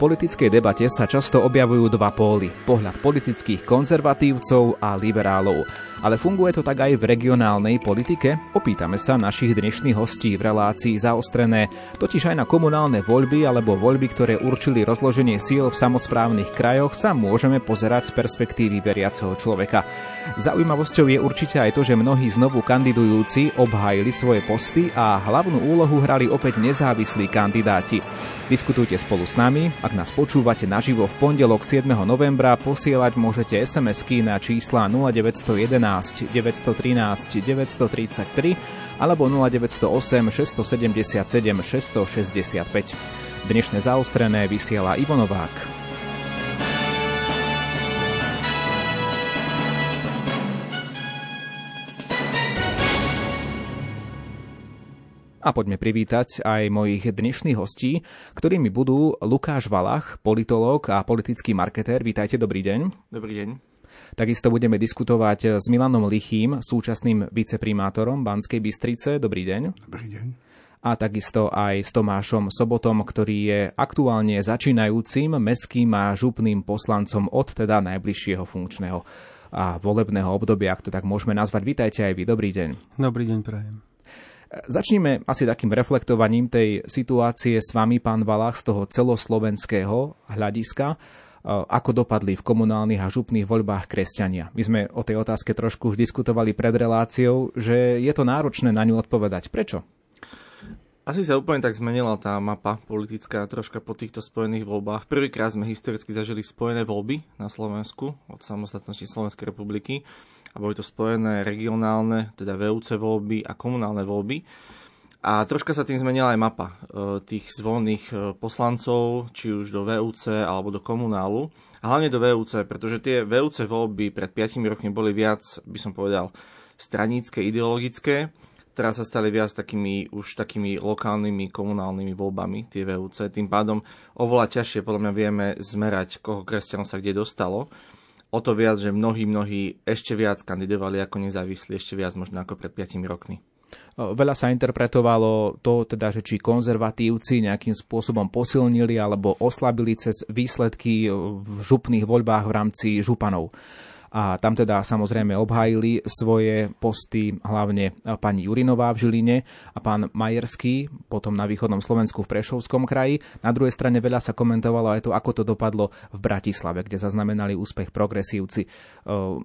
politickej debate sa často objavujú dva póly. Pohľad politických konzervatívcov a liberálov. Ale funguje to tak aj v regionálnej politike? Opýtame sa našich dnešných hostí v relácii zaostrené, totiž aj na komunálne voľby alebo voľby, ktoré určili rozloženie síl v samozprávnych krajoch, sa môžeme pozerať z perspektívy veriaceho človeka. Zaujímavosťou je určite aj to, že mnohí znovu kandidujúci obhájili svoje posty a hlavnú úlohu hrali opäť nezávislí kandidáti. Diskutujte spolu s nami, ak nás počúvate naživo v pondelok 7. novembra, posielať môžete SMS-ky na čísla 0911 913 933 alebo 0908 677 665. Dnešné zaostrené vysiela Ivo Novák. A poďme privítať aj mojich dnešných hostí, ktorými budú Lukáš Valach, politológ a politický marketér. Vítajte, dobrý deň. Dobrý deň. Takisto budeme diskutovať s Milanom Lichým, súčasným viceprimátorom Banskej Bystrice. Dobrý deň. Dobrý deň. A takisto aj s Tomášom Sobotom, ktorý je aktuálne začínajúcim meským a župným poslancom od teda najbližšieho funkčného a volebného obdobia, ak to tak môžeme nazvať. Vítajte aj vy. Dobrý deň. Dobrý deň, prajem. Začníme asi takým reflektovaním tej situácie s vami, pán Valach, z toho celoslovenského hľadiska. Ako dopadli v komunálnych a župných voľbách kresťania? My sme o tej otázke trošku už diskutovali pred reláciou, že je to náročné na ňu odpovedať. Prečo? Asi sa úplne tak zmenila tá mapa politická troška po týchto spojených voľbách. Prvýkrát sme historicky zažili spojené voľby na Slovensku od samostatnosti Slovenskej republiky a boli to spojené regionálne, teda VUC voľby a komunálne voľby. A troška sa tým zmenila aj mapa e, tých zvolených e, poslancov, či už do VUC alebo do komunálu. A hlavne do VUC, pretože tie VUC voľby pred 5 rokmi boli viac, by som povedal, stranícke, ideologické. Teraz sa stali viac takými, už takými lokálnymi, komunálnymi voľbami, tie VUC. Tým pádom oveľa ťažšie podľa mňa vieme zmerať, koho kresťanov sa kde dostalo o to viac, že mnohí, mnohí ešte viac kandidovali ako nezávislí, ešte viac možno ako pred 5 rokmi. Veľa sa interpretovalo to, teda, že či konzervatívci nejakým spôsobom posilnili alebo oslabili cez výsledky v župných voľbách v rámci županov a tam teda samozrejme obhájili svoje posty hlavne pani Jurinová v Žiline a pán Majerský, potom na východnom Slovensku v Prešovskom kraji. Na druhej strane veľa sa komentovalo aj to, ako to dopadlo v Bratislave, kde zaznamenali úspech progresívci.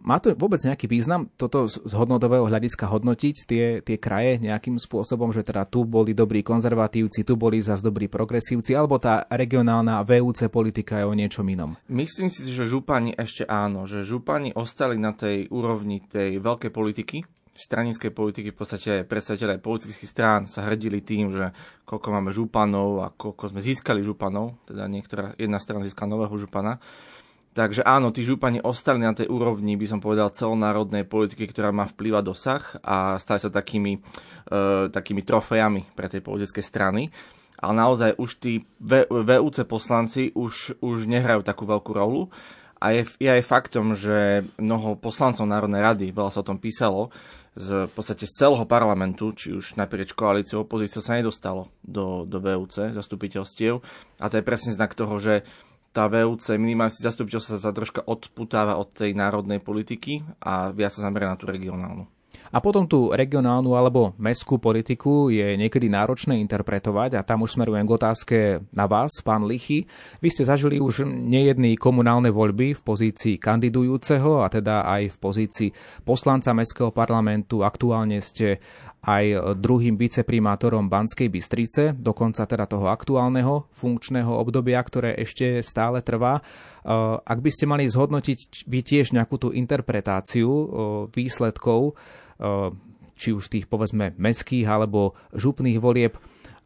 Má to vôbec nejaký význam toto z hodnotového hľadiska hodnotiť tie, tie kraje nejakým spôsobom, že teda tu boli dobrí konzervatívci, tu boli zase dobrí progresívci, alebo tá regionálna VUC politika je o niečom inom? Myslím si, že župani ešte áno, že župani ostali na tej úrovni tej veľkej politiky, stranickej politiky, v podstate predstaviteľe politických strán sa hrdili tým, že koľko máme županov a koľko sme získali županov, teda niektorá jedna strana získala nového župana. Takže áno, tí župani ostali na tej úrovni, by som povedal, celonárodnej politiky, ktorá má vplyv dosah a stali sa takými, e, takými trofejami pre tej politické strany. Ale naozaj už tí VUC poslanci už, už nehrajú takú veľkú rolu a je, je aj faktom, že mnoho poslancov Národnej rady, veľa sa o tom písalo, z, v podstate z celého parlamentu, či už naprieč koalíciou, opozíciou sa nedostalo do, do VUC, zastupiteľstiev. A to je presne znak toho, že tá VUC, minimálne zastupiteľstvo sa troška odputáva od tej národnej politiky a viac sa zameria na tú regionálnu. A potom tú regionálnu alebo mestskú politiku je niekedy náročné interpretovať a tam už smerujem k otázke na vás, pán Lichy. Vy ste zažili už nejedný komunálne voľby v pozícii kandidujúceho a teda aj v pozícii poslanca Mestského parlamentu. Aktuálne ste aj druhým viceprimátorom Banskej Bystrice, dokonca teda toho aktuálneho funkčného obdobia, ktoré ešte stále trvá. Ak by ste mali zhodnotiť vy tiež nejakú tú interpretáciu výsledkov či už tých povedzme mestských alebo župných volieb.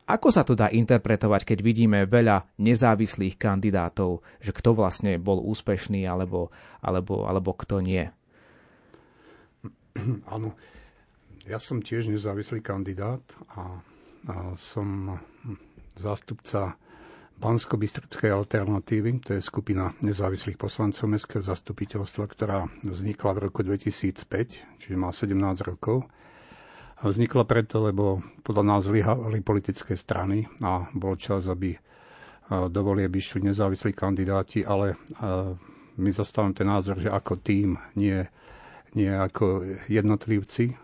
Ako sa to dá interpretovať, keď vidíme veľa nezávislých kandidátov, že kto vlastne bol úspešný alebo, alebo, alebo kto nie? Áno, ja som tiež nezávislý kandidát a, a som zástupca Bansko-Bystrickej alternatívy, to je skupina nezávislých poslancov Mestského zastupiteľstva, ktorá vznikla v roku 2005, čiže má 17 rokov. Vznikla preto, lebo podľa nás zlyhali politické strany a bol čas, aby do volieb išli nezávislí kandidáti, ale my zastávame ten názor, že ako tým, nie, nie ako jednotlivci.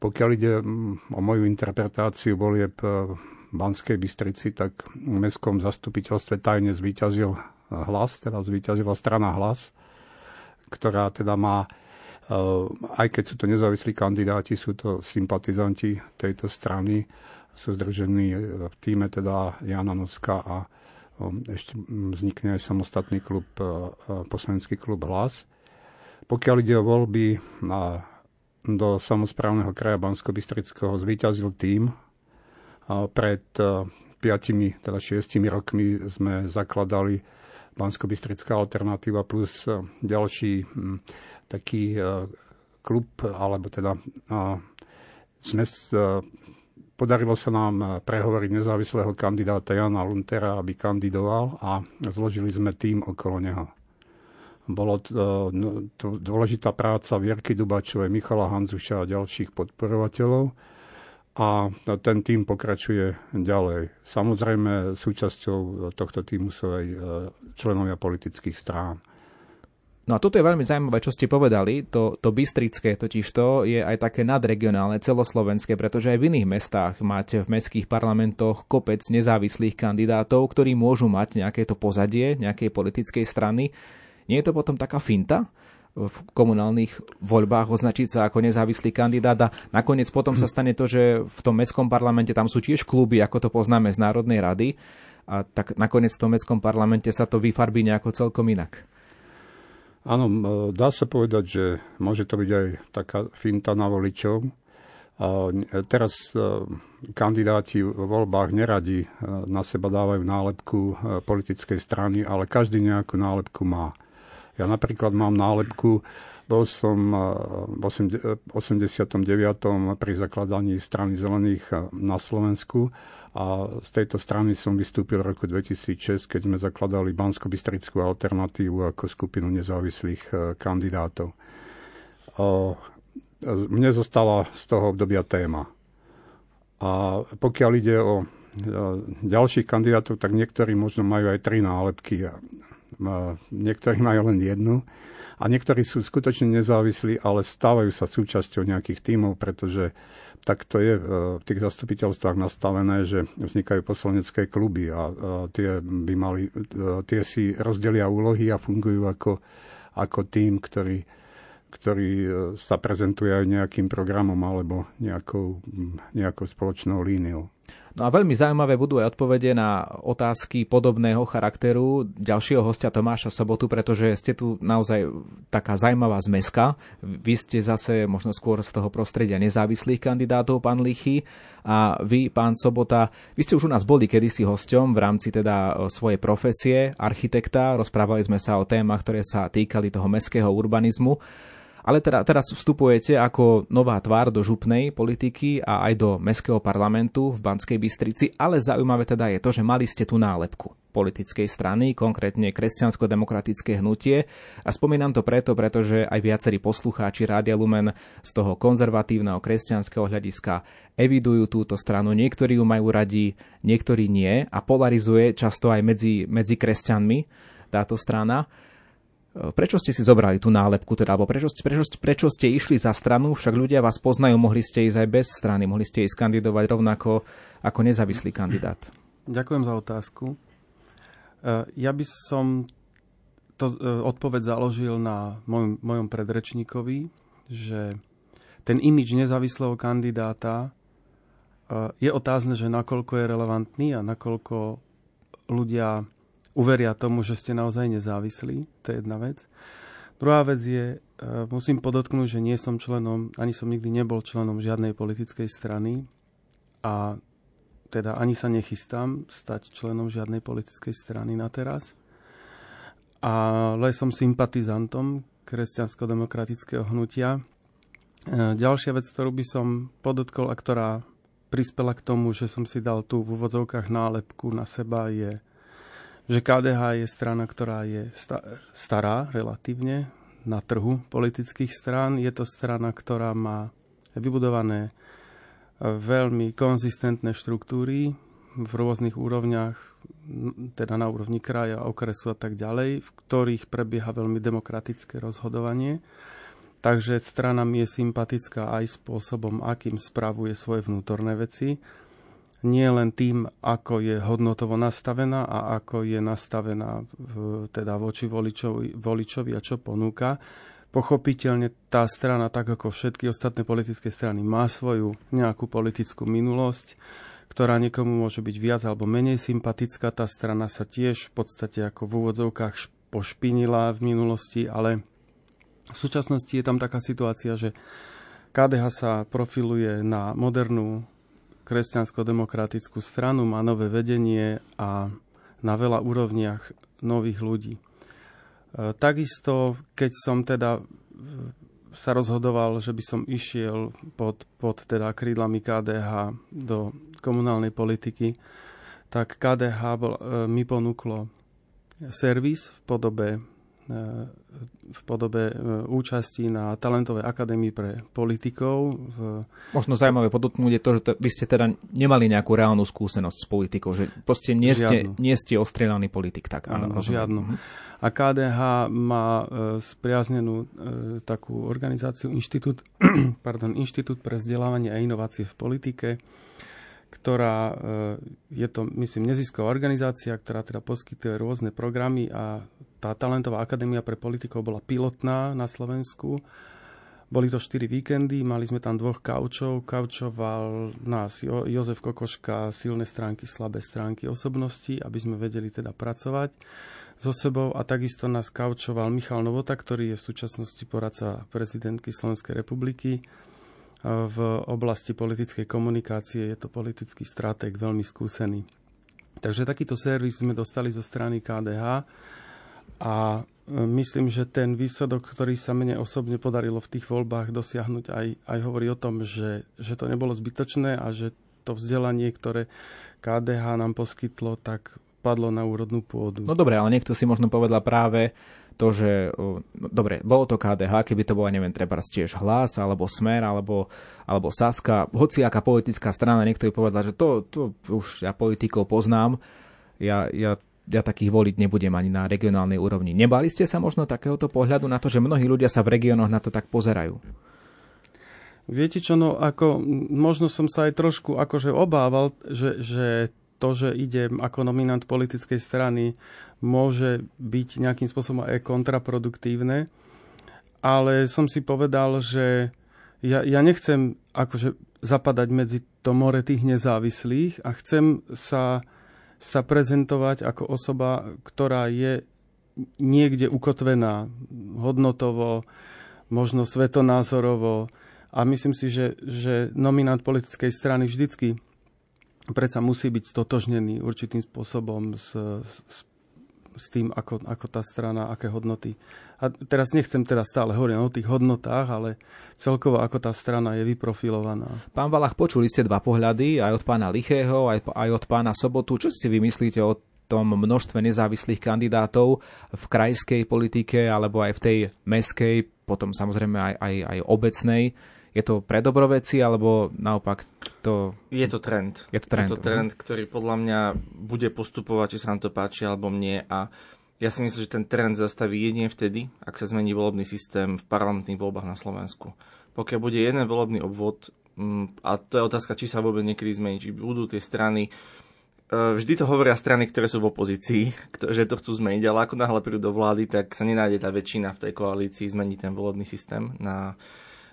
Pokiaľ ide o moju interpretáciu volieb v Banskej Bystrici, tak v mestskom zastupiteľstve tajne zvíťazil hlas, teda zvíťazila strana hlas, ktorá teda má aj keď sú to nezávislí kandidáti, sú to sympatizanti tejto strany, sú združení v týme teda Jana Noska a ešte vznikne aj samostatný klub, poslanecký klub Hlas. Pokiaľ ide o voľby do samozprávneho kraja bansko bystrického zvíťazil tým. Pred 5, teda 6 rokmi sme zakladali bansko alternatíva plus ďalší taký klub, alebo teda sme Podarilo sa nám prehovoriť nezávislého kandidáta Jana Luntera, aby kandidoval a zložili sme tým okolo neho. Bolo to, no, to dôležitá práca Vierky Dubačovej, Michala Hanzuša a ďalších podporovateľov a ten tým pokračuje ďalej. Samozrejme, súčasťou tohto týmu sú aj e, členovia politických strán. No a toto je veľmi zaujímavé, čo ste povedali. To, to Bystrické totiž to je aj také nadregionálne, celoslovenské, pretože aj v iných mestách máte v mestských parlamentoch kopec nezávislých kandidátov, ktorí môžu mať nejaké to pozadie nejakej politickej strany. Nie je to potom taká finta? V komunálnych voľbách označiť sa ako nezávislý kandidát a nakoniec potom sa stane to, že v tom mestskom parlamente tam sú tiež kluby, ako to poznáme z Národnej rady a tak nakoniec v tom mestskom parlamente sa to vyfarbí nejako celkom inak. Áno, dá sa povedať, že môže to byť aj taká finta na voličov. Teraz e, kandidáti v voľbách neradi e, na seba dávajú nálepku e, politickej strany, ale každý nejakú nálepku má. Ja napríklad mám nálepku bol som v 89. pri zakladaní strany zelených na Slovensku a z tejto strany som vystúpil v roku 2006, keď sme zakladali bansko bystrickú alternatívu ako skupinu nezávislých kandidátov. Mne zostala z toho obdobia téma. A pokiaľ ide o ďalších kandidátov, tak niektorí možno majú aj tri nálepky niektorí majú len jednu a niektorí sú skutočne nezávislí, ale stávajú sa súčasťou nejakých tímov, pretože tak to je v tých zastupiteľstvách nastavené, že vznikajú poslanecké kluby a tie by mali, tie si rozdelia úlohy a fungujú ako, ako tým, ktorý, ktorý e, sa prezentuje aj nejakým programom alebo nejakou, nejakou spoločnou líniou. No a veľmi zaujímavé budú aj odpovede na otázky podobného charakteru ďalšieho hostia Tomáša Sobotu, pretože ste tu naozaj taká zaujímavá zmeska. Vy ste zase možno skôr z toho prostredia nezávislých kandidátov, pán Lichy, a vy, pán Sobota, vy ste už u nás boli kedysi hosťom v rámci teda svojej profesie architekta. Rozprávali sme sa o témach, ktoré sa týkali toho mestského urbanizmu. Ale teda, teraz vstupujete ako nová tvár do župnej politiky a aj do mestského parlamentu v Banskej Bystrici, ale zaujímavé teda je to, že mali ste tú nálepku politickej strany, konkrétne kresťansko-demokratické hnutie. A spomínam to preto, pretože aj viacerí poslucháči Rádia Lumen z toho konzervatívneho kresťanského hľadiska evidujú túto stranu. Niektorí ju majú radi, niektorí nie a polarizuje často aj medzi, medzi kresťanmi táto strana. Prečo ste si zobrali tú nálepku, teda, alebo prečo, prečo, prečo ste išli za stranu, však ľudia vás poznajú, mohli ste ísť aj bez strany, mohli ste ísť kandidovať rovnako ako nezávislý kandidát. Ďakujem za otázku. E, ja by som to e, odpoveď založil na mojom, mojom predrečníkovi, že ten imič nezávislého kandidáta e, je otázne, že nakoľko je relevantný a nakoľko ľudia uveria tomu, že ste naozaj nezávislí. To je jedna vec. Druhá vec je, e, musím podotknúť, že nie som členom, ani som nikdy nebol členom žiadnej politickej strany a teda ani sa nechystám stať členom žiadnej politickej strany na teraz. Ale som sympatizantom kresťansko-demokratického hnutia. E, ďalšia vec, ktorú by som podotkol a ktorá prispela k tomu, že som si dal tu v úvodzovkách nálepku na seba, je že KDH je strana, ktorá je stará relatívne na trhu politických strán. Je to strana, ktorá má vybudované veľmi konzistentné štruktúry, v rôznych úrovniach, teda na úrovni kraja, okresu a tak ďalej, v ktorých prebieha veľmi demokratické rozhodovanie. Takže strana mi je sympatická aj spôsobom, akým spravuje svoje vnútorné veci. Nie len tým, ako je hodnotovo nastavená a ako je nastavená teda voči voličovi, voličovi a čo ponúka. Pochopiteľne tá strana, tak ako všetky ostatné politické strany, má svoju nejakú politickú minulosť, ktorá niekomu môže byť viac alebo menej sympatická. Tá strana sa tiež v podstate ako v úvodzovkách pošpinila v minulosti, ale v súčasnosti je tam taká situácia, že KDH sa profiluje na modernú kresťansko-demokratickú stranu, má nové vedenie a na veľa úrovniach nových ľudí. E, takisto, keď som teda e, sa rozhodoval, že by som išiel pod, pod teda krídlami KDH do komunálnej politiky, tak KDH bol, e, mi ponúklo servis v podobe v podobe e, účasti na Talentovej akadémii pre politikov. Možno zaujímavé podotknúť je to, že to, vy ste teda nemali nejakú reálnu skúsenosť s politikou, že proste nie ste, nie ste ostrelaný politik. Tak, áno, áno žiadnu. Mhm. A KDH má e, spriaznenú e, takú organizáciu Inštitút, pardon, Inštitút pre vzdelávanie a inovácie v politike, ktorá je to, myslím, nezisková organizácia, ktorá teda poskytuje rôzne programy a tá talentová akadémia pre politikov bola pilotná na Slovensku. Boli to 4 víkendy, mali sme tam dvoch kaučov. Kaučoval nás jo- Jozef Kokoška, silné stránky, slabé stránky osobnosti, aby sme vedeli teda pracovať so sebou. A takisto nás kaučoval Michal Novota, ktorý je v súčasnosti poradca prezidentky Slovenskej republiky v oblasti politickej komunikácie. Je to politický stratég, veľmi skúsený. Takže takýto servis sme dostali zo strany KDH a e, myslím, že ten výsledok, ktorý sa mne osobne podarilo v tých voľbách dosiahnuť, aj, aj hovorí o tom, že, že to nebolo zbytočné a že to vzdelanie, ktoré KDH nám poskytlo, tak padlo na úrodnú pôdu. No dobre, ale niekto si možno povedal práve to, že no, dobre, bolo to KDH, keby to bola, neviem, treba tiež hlas, alebo Smer, alebo, alebo Saska, hociaká politická strana, niekto by povedal, že to, to už ja politikov poznám, ja, ja ja takých voliť nebudem ani na regionálnej úrovni. Nebali ste sa možno takéhoto pohľadu na to, že mnohí ľudia sa v regiónoch na to tak pozerajú? Viete čo, no ako, možno som sa aj trošku akože obával, že, že to, že ide ako nominant politickej strany, môže byť nejakým spôsobom aj kontraproduktívne. Ale som si povedal, že ja, ja nechcem akože zapadať medzi to more tých nezávislých a chcem sa sa prezentovať ako osoba, ktorá je niekde ukotvená hodnotovo, možno svetonázorovo a myslím si, že, že nominant politickej strany vždycky predsa musí byť stotožnený určitým spôsobom s, s, s tým, ako, ako tá strana, aké hodnoty. A teraz nechcem teda stále hovoriť o tých hodnotách, ale celkovo ako tá strana je vyprofilovaná. Pán Valach, počuli ste dva pohľady, aj od pána Lichého, aj, aj od pána Sobotu. Čo si vy myslíte o tom množstve nezávislých kandidátov v krajskej politike alebo aj v tej meskej, potom samozrejme aj, aj, aj obecnej? Je to pre dobroveci, alebo naopak to... Je to trend. Je to trend. Je to trend, ktorý podľa mňa bude postupovať, či sa nám to páči alebo nie. A ja si myslím, že ten trend zastaví jedine vtedy, ak sa zmení volebný systém v parlamentných voľbách na Slovensku. Pokiaľ bude jeden volebný obvod, mm, a to je otázka, či sa vôbec niekedy zmení, či budú tie strany e, Vždy to hovoria strany, ktoré sú v opozícii, že to chcú zmeniť, ale ako náhle prídu do vlády, tak sa nenájde tá väčšina v tej koalícii zmeniť ten volebný systém na,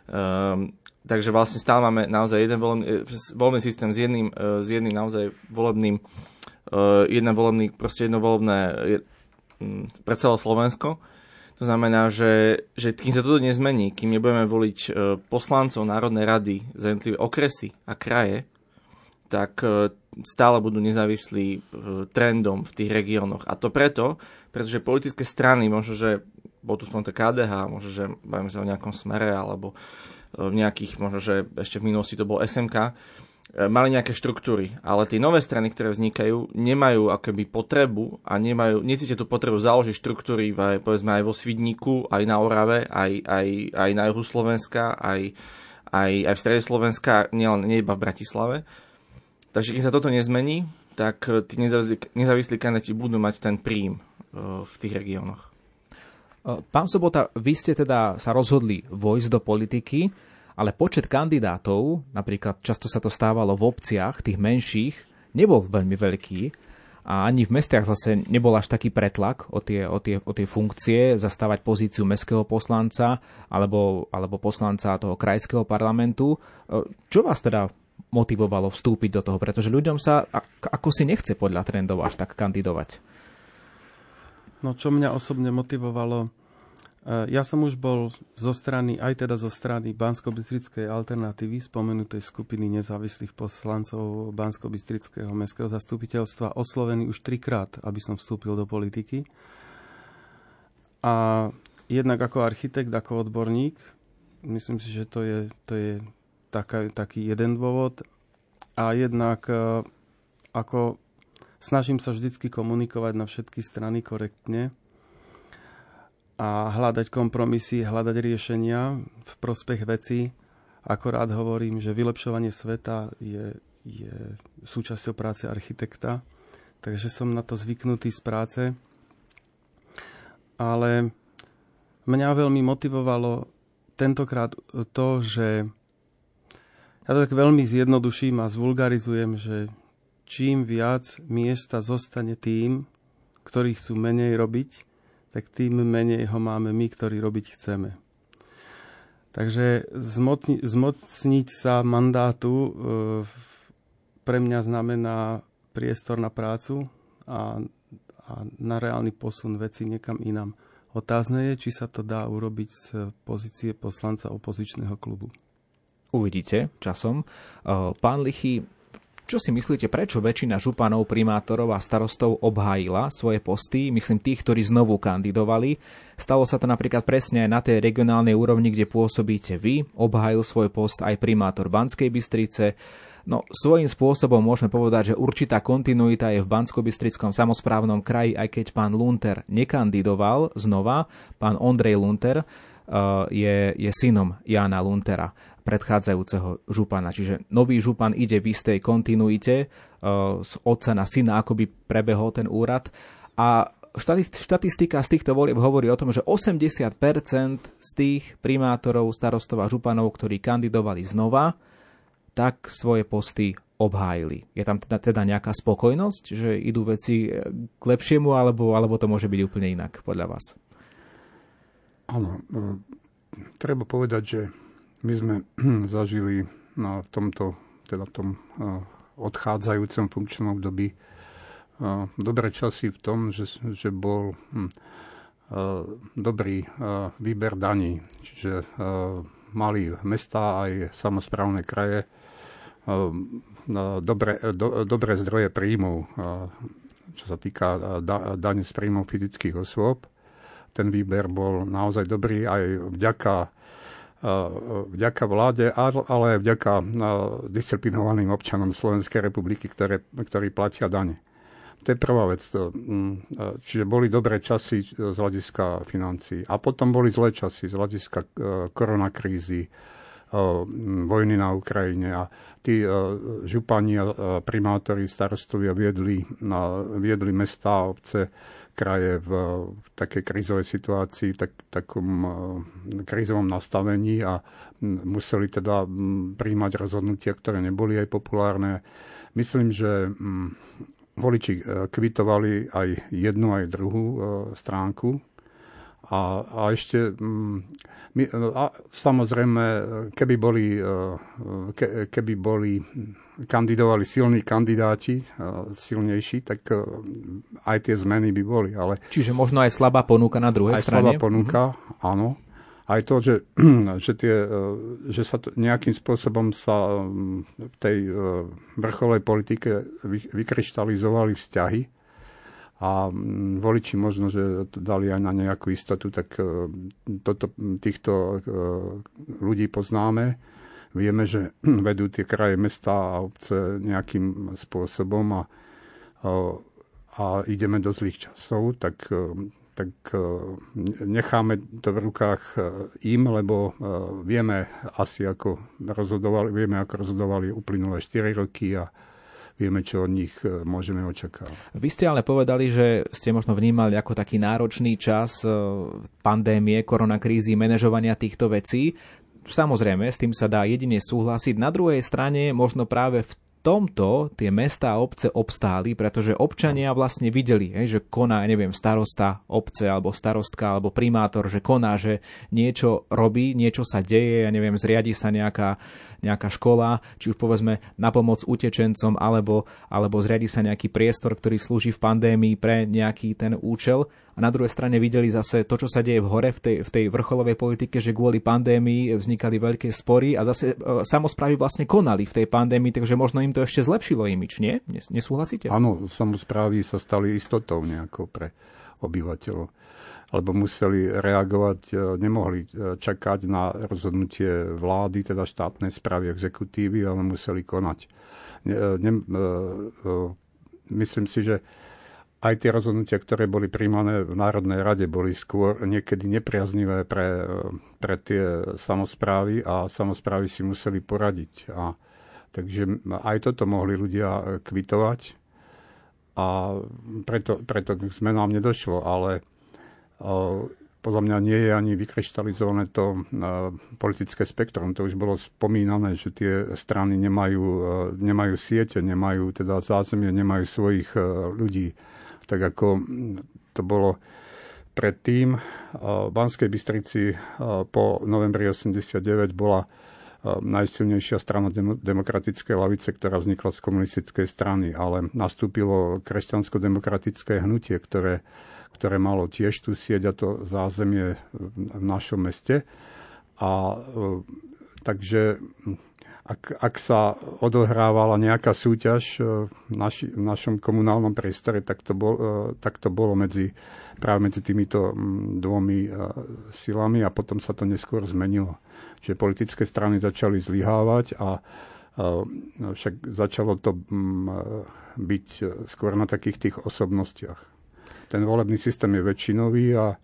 Um, takže vlastne stále máme naozaj jeden volebný, e, volebný systém s jedným, uh, s jedným naozaj volebným, uh, jeden volebný, proste jedno volebné um, pre celé Slovensko. To znamená, že, že kým sa toto nezmení, kým nebudeme voliť poslancov Národnej rady za jednotlivé okresy a kraje, tak stále budú nezávislí trendom v tých regiónoch. A to preto, pretože politické strany, možno, že bol tu spomenuté KDH, možno, že bavíme sa o nejakom smere, alebo v e, nejakých, možno, že ešte v minulosti to bol SMK, e, mali nejaké štruktúry, ale tie nové strany, ktoré vznikajú, nemajú akoby potrebu a nemajú, necítia tú potrebu založiť štruktúry aj, povedzme aj vo Svidníku, aj na Orave, aj, aj, aj na juhu Slovenska, aj, aj, aj v strede Slovenska, nielen nie iba v Bratislave. Takže keď sa toto nezmení, tak tí nezávislí, nezávislí kandidáti budú mať ten príjm v tých regiónoch. Pán Sobota, vy ste teda sa rozhodli vojsť do politiky, ale počet kandidátov, napríklad často sa to stávalo v obciach, tých menších, nebol veľmi veľký a ani v mestách zase nebol až taký pretlak o tie, o tie, o tie funkcie, zastávať pozíciu mestského poslanca alebo, alebo poslanca toho krajského parlamentu. Čo vás teda motivovalo vstúpiť do toho? Pretože ľuďom sa ako si nechce podľa trendov až tak kandidovať. No čo mňa osobne motivovalo, e, ja som už bol zo strany, aj teda zo strany bansko alternatívy, spomenutej skupiny nezávislých poslancov bansko mestského zastupiteľstva, oslovený už trikrát, aby som vstúpil do politiky. A jednak ako architekt, ako odborník, myslím si, že to je, to je taká, taký jeden dôvod. A jednak e, ako Snažím sa vždycky komunikovať na všetky strany korektne a hľadať kompromisy, hľadať riešenia v prospech veci. Akorát hovorím, že vylepšovanie sveta je, je súčasťou práce architekta, takže som na to zvyknutý z práce. Ale mňa veľmi motivovalo tentokrát to, že ja to tak veľmi zjednoduším a zvulgarizujem, že čím viac miesta zostane tým, ktorí chcú menej robiť, tak tým menej ho máme my, ktorí robiť chceme. Takže zmotni, zmocniť sa mandátu e, pre mňa znamená priestor na prácu a, a na reálny posun veci niekam inám. Otázne je, či sa to dá urobiť z pozície poslanca opozičného klubu. Uvidíte časom. E, pán Lichy, čo si myslíte, prečo väčšina županov, primátorov a starostov obhájila svoje posty, myslím tých, ktorí znovu kandidovali? Stalo sa to napríklad presne aj na tej regionálnej úrovni, kde pôsobíte vy. Obhájil svoj post aj primátor Banskej Bystrice. No, svojím spôsobom môžeme povedať, že určitá kontinuita je v Bansko-Bystrickom samozprávnom kraji, aj keď pán Lunter nekandidoval znova. Pán Ondrej Lunter uh, je, je synom Jána Luntera predchádzajúceho župana. Čiže nový župan ide v istej kontinuite e, z otca na syna, ako by prebehol ten úrad. A štatistika z týchto volieb hovorí o tom, že 80% z tých primátorov, starostov a županov, ktorí kandidovali znova, tak svoje posty obhájili. Je tam teda, teda nejaká spokojnosť, že idú veci k lepšiemu, alebo, alebo to môže byť úplne inak podľa vás? Áno, e, treba povedať, že my sme zažili na tomto, teda tom odchádzajúcom funkčnom období dobré časy v tom, že, že bol hm, dobrý výber daní. Čiže mali mesta aj samozprávne kraje dobré, do, dobré zdroje príjmov, čo sa týka dane z príjmov fyzických osôb. Ten výber bol naozaj dobrý aj vďaka vďaka vláde, ale aj vďaka disciplinovaným občanom Slovenskej republiky, ktoré, ktorí platia dane. To je prvá vec. Mm, čiže boli dobré časy z hľadiska financií. A potom boli zlé časy z hľadiska e, koronakrízy, e, vojny na Ukrajine. A tí e, župani a primátori, starostovia viedli, viedli mesta a obce kraje v, v takej krízovej situácii, tak, takom uh, krízovom nastavení a museli teda príjmať rozhodnutia, ktoré neboli aj populárne. Myslím, že voliči uh, kvitovali aj jednu, aj druhú uh, stránku. A, a ešte, um, my, a samozrejme, keby boli, ke, keby boli kandidovali silní kandidáti, silnejší, tak e, aj tie zmeny by boli. Ale Čiže možno aj slabá ponuka na druhej aj strane? Aj slabá ponuka, mm-hmm. áno. Aj to, že, že, tie, e, že sa to nejakým spôsobom sa v tej e, vrcholej politike vykryštalizovali vzťahy a voliči možno, že dali aj na nejakú istotu, tak toto, týchto ľudí poznáme. Vieme, že vedú tie kraje, mesta a obce nejakým spôsobom a, a, ideme do zlých časov, tak, tak necháme to v rukách im, lebo vieme asi, ako rozhodovali, vieme, ako rozhodovali uplynulé 4 roky a vieme, čo od nich e, môžeme očakávať. Vy ste ale povedali, že ste možno vnímali ako taký náročný čas e, pandémie, koronakrízy, manažovania týchto vecí. Samozrejme, s tým sa dá jedine súhlasiť. Na druhej strane možno práve v tomto tie mesta a obce obstáli, pretože občania vlastne videli, že koná, neviem, starosta obce alebo starostka alebo primátor, že koná, že niečo robí, niečo sa deje, ja neviem, zriadi sa nejaká nejaká škola, či už povedzme na pomoc utečencom, alebo, alebo zriadi sa nejaký priestor, ktorý slúži v pandémii pre nejaký ten účel. A na druhej strane videli zase to, čo sa deje v hore, v tej, v tej vrcholovej politike, že kvôli pandémii vznikali veľké spory a zase e, samozprávy vlastne konali v tej pandémii, takže možno im to ešte zlepšilo imič, nie? Nesúhlasíte? Áno, samozprávy sa stali istotou nejako pre obyvateľov alebo museli reagovať, e, nemohli e, čakať na rozhodnutie vlády, teda štátnej správy exekutívy, ale museli konať. Ne, e, ne, myslím si, že aj tie rozhodnutia, ktoré boli príjmané v Národnej rade, boli skôr niekedy nepriaznivé pre, pre tie samozprávy a samozprávy si museli poradiť. A, takže aj toto mohli ľudia kvitovať a preto, preto k zmenám nedošlo, ale podľa mňa nie je ani vykryštalizované to politické spektrum. To už bolo spomínané, že tie strany nemajú, nemajú siete, nemajú teda zázemie, nemajú svojich ľudí. Tak ako to bolo predtým. V Banskej Bystrici po novembri 89 bola najsilnejšia strana demokratickej lavice, ktorá vznikla z komunistickej strany, ale nastúpilo kresťansko-demokratické hnutie, ktoré ktoré malo tiež tú sieť a to zázemie v našom meste. A e, takže ak, ak sa odohrávala nejaká súťaž e, v, naši, v našom komunálnom priestore, tak to, bol, tak to bolo medzi, práve medzi týmito dvomi silami a potom sa to neskôr zmenilo. Čiže politické strany začali zlyhávať a však začalo to byť skôr na takých tých osobnostiach ten volebný systém je väčšinový a,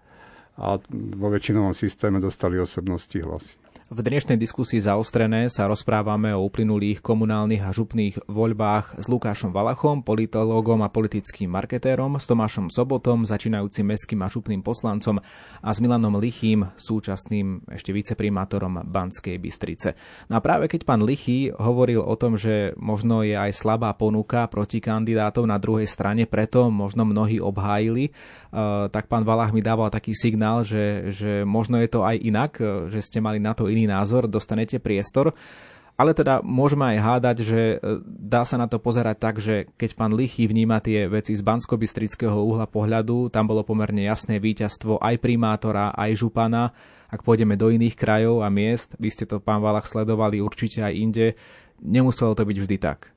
a vo väčšinovom systéme dostali osobnosti hlasy. V dnešnej diskusii zaostrené sa rozprávame o uplynulých komunálnych a župných voľbách s Lukášom Valachom, politológom a politickým marketérom, s Tomášom Sobotom, začínajúcim mestským a župným poslancom a s Milanom Lichým, súčasným ešte viceprimátorom Banskej Bystrice. No a práve keď pán Lichý hovoril o tom, že možno je aj slabá ponuka proti kandidátov na druhej strane, preto možno mnohí obhájili, eh, tak pán Valach mi dával taký signál, že, že možno je to aj inak, eh, že ste mali na to iný iný názor, dostanete priestor. Ale teda môžeme aj hádať, že e, dá sa na to pozerať tak, že keď pán Lichy vníma tie veci z bansko uhla pohľadu, tam bolo pomerne jasné víťazstvo aj primátora, aj župana. Ak pôjdeme do iných krajov a miest, vy ste to, pán Valach, sledovali určite aj inde, nemuselo to byť vždy tak.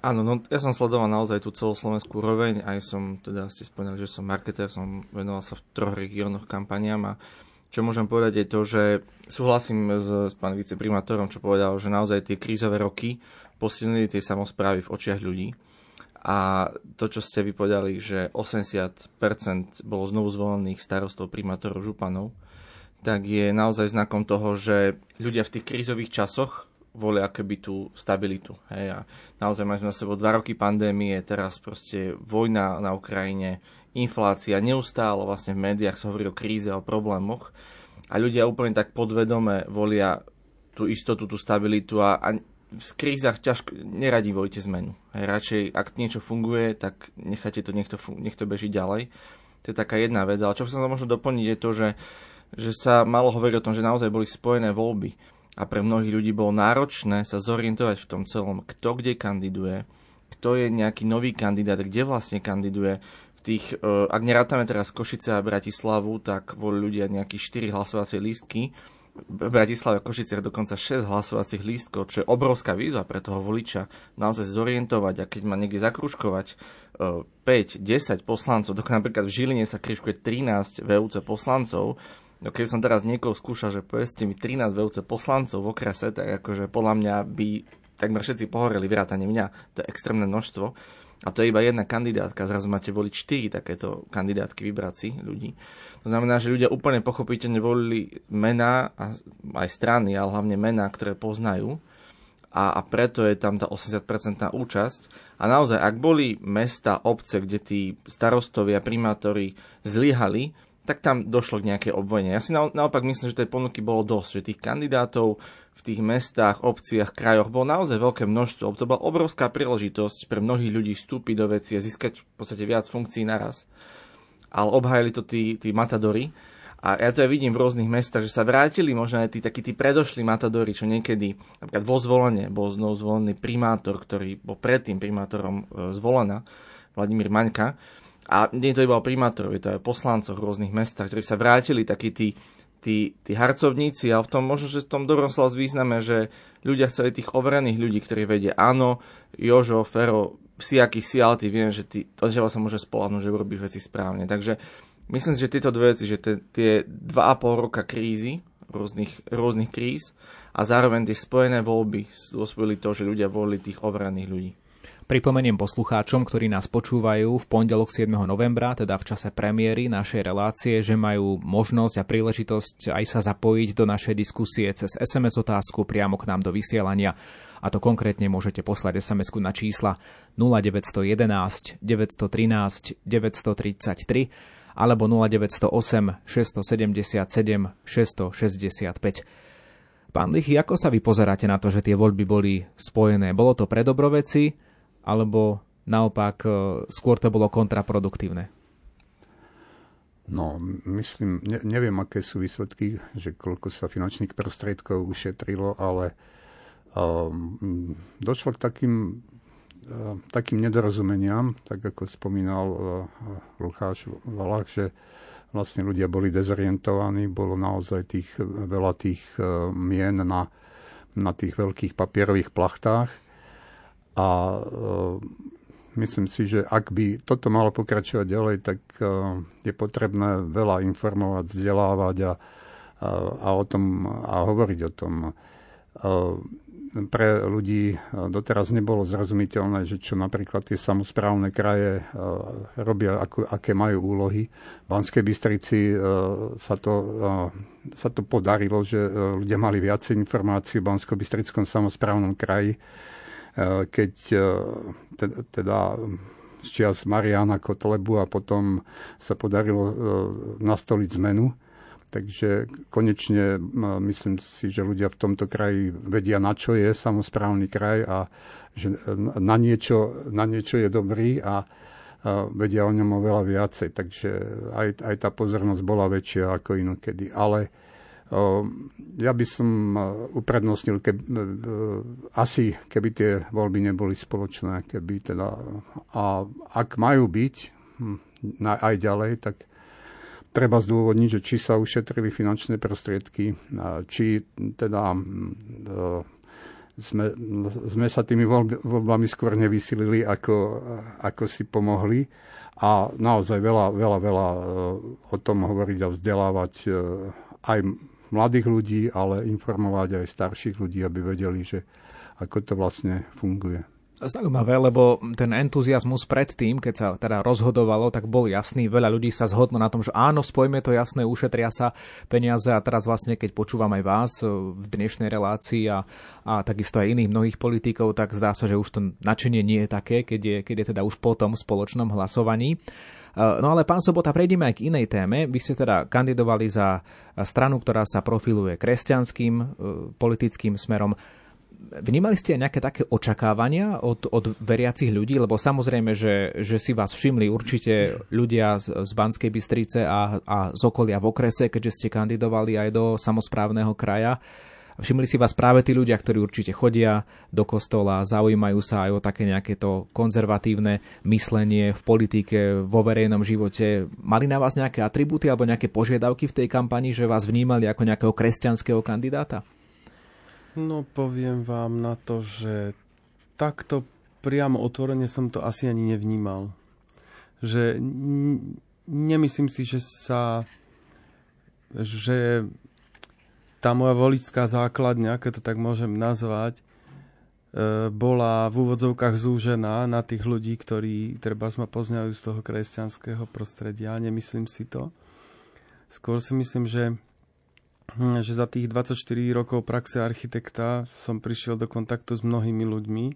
Áno, no ja som sledoval naozaj tú celoslovenskú úroveň, aj som, teda ste spomínali, že som marketer, som venoval sa v troch regiónoch kampaniám a čo môžem povedať je to, že súhlasím s, s pánom viceprimátorom, čo povedal, že naozaj tie krízové roky posilnili tie samozprávy v očiach ľudí. A to, čo ste vypovedali, že 80% bolo znovu zvolených starostov, primátorov, županov, tak je naozaj znakom toho, že ľudia v tých krízových časoch volia keby tú stabilitu. Hej. A naozaj máme na sebou dva roky pandémie, teraz proste vojna na Ukrajine, inflácia, neustále vlastne v médiách sa hovorí o kríze, o problémoch a ľudia úplne tak podvedome volia tú istotu, tú stabilitu a, a v krízach ťažko, neradi vojte zmenu. Hej, radšej, ak niečo funguje, tak nechajte to, nech to, nech to beží ďalej. To je taká jedna vec. Ale čo sa možno doplniť je to, že, že sa malo hovoriť o tom, že naozaj boli spojené voľby. A pre mnohých ľudí bolo náročné sa zorientovať v tom celom, kto kde kandiduje, kto je nejaký nový kandidát, kde vlastne kandiduje, tých, e, ak nerátame teraz Košice a Bratislavu, tak boli ľudia nejakých 4 hlasovacie lístky. V Bratislave a Košice dokonca 6 hlasovacích lístkov, čo je obrovská výzva pre toho voliča naozaj zorientovať a keď má niekde zakružkovať 5, e, 10 poslancov, dokonca napríklad v Žiline sa križkuje 13 VUC poslancov, No keď som teraz niekoho skúšal, že povedzte mi 13 VUC poslancov v okrese, tak akože podľa mňa by takmer všetci pohoreli, vrátane mňa, to je extrémne množstvo. A to je iba jedna kandidátka, zrazu máte voliť 4 takéto kandidátky, vybrať si ľudí. To znamená, že ľudia úplne pochopiteľne volili mená, a aj strany, ale hlavne mená, ktoré poznajú. a, a preto je tam tá 80% účasť. A naozaj, ak boli mesta, obce, kde tí starostovia, primátori zlyhali, tak tam došlo k nejakej obvojne. Ja si naopak myslím, že tej ponuky bolo dosť, že tých kandidátov v tých mestách, obciach, krajoch bolo naozaj veľké množstvo. To bola obrovská príležitosť pre mnohých ľudí vstúpiť do veci a získať v podstate viac funkcií naraz. Ale obhajili to tí, tí matadory. A ja to aj vidím v rôznych mestách, že sa vrátili možno aj tí takí tí predošli matadori, čo niekedy, napríklad vo zvolenie bol znovu zvolený primátor, ktorý bol predtým primátorom e, zvolená, Vladimír Maňka. A nie to iba o primátorov, je to aj o poslancoch v rôznych mestách, ktorí sa vrátili, takí tí, tí, tí harcovníci a v tom možno, že v tom dobrom slova význame, že ľudia chceli tých overených ľudí, ktorí vedia, áno, Jožo, Fero, si aký si, ale ty viem, že ty, to sa môže spolahnúť, že urobíš veci správne. Takže Myslím si, že tieto dve veci, že tie 2,5 roka krízy, rôznych, rôznych kríz a zároveň tie spojené voľby spôsobili to, že ľudia volili tých overených ľudí. Pripomeniem poslucháčom, ktorí nás počúvajú v pondelok 7. novembra, teda v čase premiéry našej relácie, že majú možnosť a príležitosť aj sa zapojiť do našej diskusie cez SMS otázku priamo k nám do vysielania. A to konkrétne môžete poslať sms na čísla 0911 913 933 alebo 0908 677 665. Pán Lichy, ako sa vy pozeráte na to, že tie voľby boli spojené? Bolo to pre dobroveci, alebo naopak e, skôr to bolo kontraproduktívne? No, myslím, ne, neviem, aké sú výsledky, že koľko sa finančných prostriedkov ušetrilo, ale um, došlo k takým E, takým nedorozumeniam, tak ako spomínal e, Lukáš Valach, že vlastne ľudia boli dezorientovaní, bolo naozaj tých, veľa tých e, mien na, na tých veľkých papierových plachtách. A myslím si, že ak by toto malo pokračovať ďalej, tak je potrebné veľa informovať, vzdelávať a, a, a o tom a hovoriť o tom pre ľudí e, doteraz nebolo zrozumiteľné, že čo napríklad tie samozprávne kraje e, robia, aké majú úlohy. V Banskej Bystrici e, sa to, sa to podarilo, že ľudia mali viacej informácií o Bansko-Bystrickom samozprávnom kraji, keď teda z čias Mariana Kotlebu a potom sa podarilo nastoliť zmenu Takže konečne myslím si, že ľudia v tomto kraji vedia, na čo je samozprávny kraj a že na niečo, na niečo je dobrý a, vedia o ňom oveľa viacej. Takže aj, aj tá pozornosť bola väčšia ako inokedy. Ale ja by som uprednostnil, keb, e, asi keby tie voľby neboli spoločné, keby teda, a ak majú byť hm, aj ďalej, tak treba zdôvodniť, že či sa ušetrili finančné prostriedky, či teda sme, sme sa tými voľbami skôr nevysilili, ako, ako si pomohli. A naozaj veľa, veľa, veľa o tom hovoriť a vzdelávať aj mladých ľudí, ale informovať aj starších ľudí, aby vedeli, že ako to vlastne funguje. Zaujímavé, lebo ten entuziasmus predtým, keď sa teda rozhodovalo, tak bol jasný. Veľa ľudí sa zhodlo na tom, že áno, spojme to jasné, ušetria sa peniaze a teraz vlastne, keď počúvam aj vás e, v dnešnej relácii a, a takisto aj iných mnohých politikov, tak zdá sa, že už to načenie nie je také, keď je, keď je teda už po tom spoločnom hlasovaní. E, no ale pán Sobota, prejdeme aj k inej téme. Vy ste teda kandidovali za stranu, ktorá sa profiluje kresťanským e, politickým smerom. Vnímali ste nejaké také očakávania od, od veriacich ľudí? Lebo samozrejme, že, že si vás všimli určite ľudia z, z Banskej Bystrice a, a z okolia v okrese, keďže ste kandidovali aj do samozprávneho kraja. Všimli si vás práve tí ľudia, ktorí určite chodia do kostola, zaujímajú sa aj o také nejaké to konzervatívne myslenie v politike, vo verejnom živote. Mali na vás nejaké atribúty alebo nejaké požiadavky v tej kampani, že vás vnímali ako nejakého kresťanského kandidáta? No poviem vám na to, že takto priamo otvorene som to asi ani nevnímal. Že nemyslím si, že sa že tá moja volická základňa, keď to tak môžem nazvať, e, bola v úvodzovkách zúžená na tých ľudí, ktorí treba ma poznajú z toho kresťanského prostredia. Nemyslím si to. Skôr si myslím, že hm, že za tých 24 rokov praxe architekta som prišiel do kontaktu s mnohými ľuďmi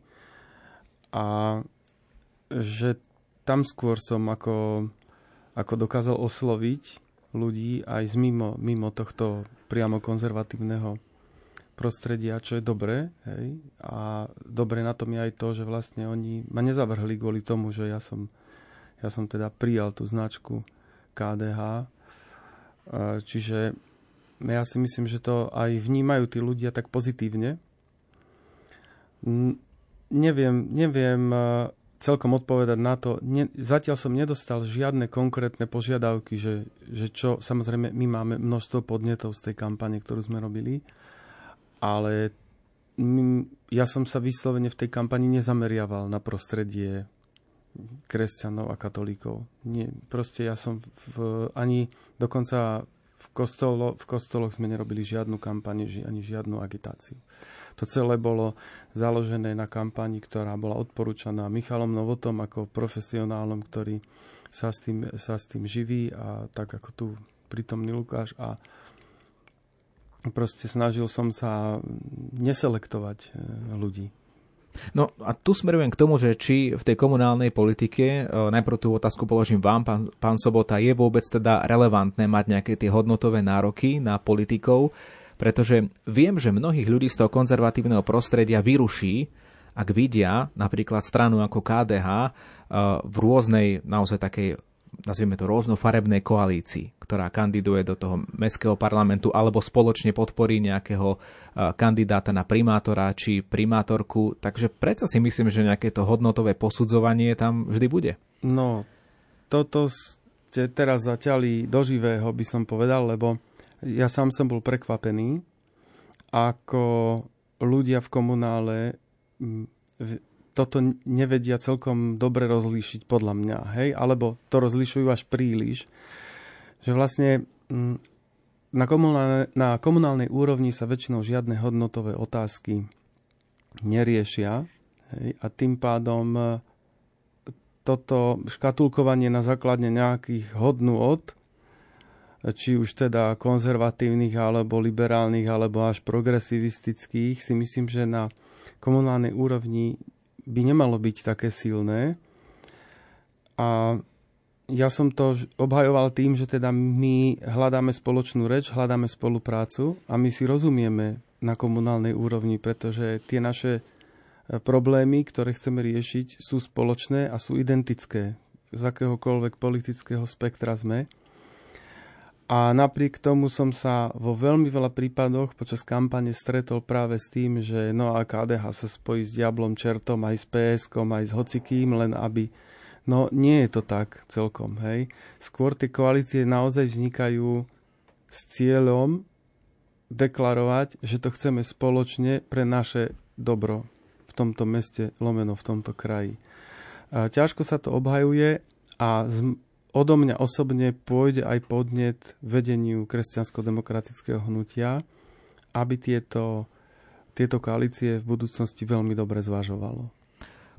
a že tam skôr som ako, ako dokázal osloviť ľudí aj z mimo, mimo tohto priamo konzervatívneho prostredia, čo je dobré. Hej? A dobre na tom je aj to, že vlastne oni ma nezavrhli kvôli tomu, že ja som, ja som teda prijal tú značku KDH. Čiže ja si myslím, že to aj vnímajú tí ľudia tak pozitívne. Neviem, neviem celkom odpovedať na to. Ne, zatiaľ som nedostal žiadne konkrétne požiadavky, že, že čo, samozrejme, my máme množstvo podnetov z tej kampane, ktorú sme robili, ale my, ja som sa vyslovene v tej kampani nezameriaval na prostredie kresťanov a katolíkov. Nie, proste ja som v, ani dokonca v, kostolo, v kostoloch sme nerobili žiadnu kampaň, ani žiadnu agitáciu. To celé bolo založené na kampani, ktorá bola odporúčaná Michalom Novotom ako profesionálom, ktorý sa s tým, sa s tým živí a tak ako tu prítomný Lukáš a proste snažil som sa neselektovať e, ľudí. No a tu smerujem k tomu, že či v tej komunálnej politike, e, najprv tú otázku položím vám, pán, pán Sobota, je vôbec teda relevantné mať nejaké tie hodnotové nároky na politikov, pretože viem, že mnohých ľudí z toho konzervatívneho prostredia vyruší, ak vidia napríklad stranu ako KDH eh, v rôznej, naozaj takej nazvieme to rôznofarebnej koalícii, ktorá kandiduje do toho mestského parlamentu alebo spoločne podporí nejakého eh, kandidáta na primátora či primátorku. Takže predsa si myslím, že nejaké to hodnotové posudzovanie tam vždy bude. No, toto ste teraz zaťali do živého, by som povedal, lebo ja sám som bol prekvapený, ako ľudia v komunále toto nevedia celkom dobre rozlíšiť podľa mňa, hej? Alebo to rozlišujú až príliš. Že vlastne na, komunálne, na komunálnej úrovni sa väčšinou žiadne hodnotové otázky neriešia hej? a tým pádom e, toto škatulkovanie na základe nejakých od či už teda konzervatívnych, alebo liberálnych, alebo až progresivistických, si myslím, že na komunálnej úrovni by nemalo byť také silné. A ja som to obhajoval tým, že teda my hľadáme spoločnú reč, hľadáme spoluprácu a my si rozumieme na komunálnej úrovni, pretože tie naše e, problémy, ktoré chceme riešiť, sú spoločné a sú identické z akéhokoľvek politického spektra sme. A napriek tomu som sa vo veľmi veľa prípadoch počas kampane stretol práve s tým, že no a KDH sa spojí s Diablom Čertom aj s PSK, aj s hocikým, len aby... No nie je to tak celkom, hej. Skôr tie koalície naozaj vznikajú s cieľom deklarovať, že to chceme spoločne pre naše dobro v tomto meste, lomeno v tomto kraji. Ťažko sa to obhajuje a odo mňa osobne pôjde aj podnet vedeniu kresťansko-demokratického hnutia, aby tieto, tieto koalície v budúcnosti veľmi dobre zvažovalo.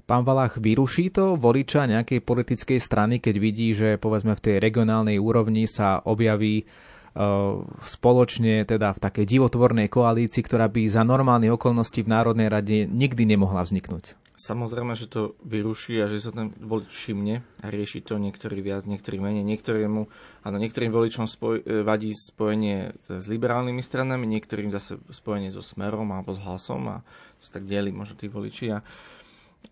Pán Valach, vyruší to voliča nejakej politickej strany, keď vidí, že povedzme v tej regionálnej úrovni sa objaví uh, spoločne teda v takej divotvornej koalícii, ktorá by za normálne okolnosti v Národnej rade nikdy nemohla vzniknúť? Samozrejme, že to vyruší a že sa ten volič všimne a rieši to niektorý viac, niektorý menej. Niektorému, áno, niektorým voličom spoj, e, vadí spojenie s liberálnymi stranami, niektorým zase spojenie so Smerom alebo s Hlasom a sa tak delí možno tí voliči. A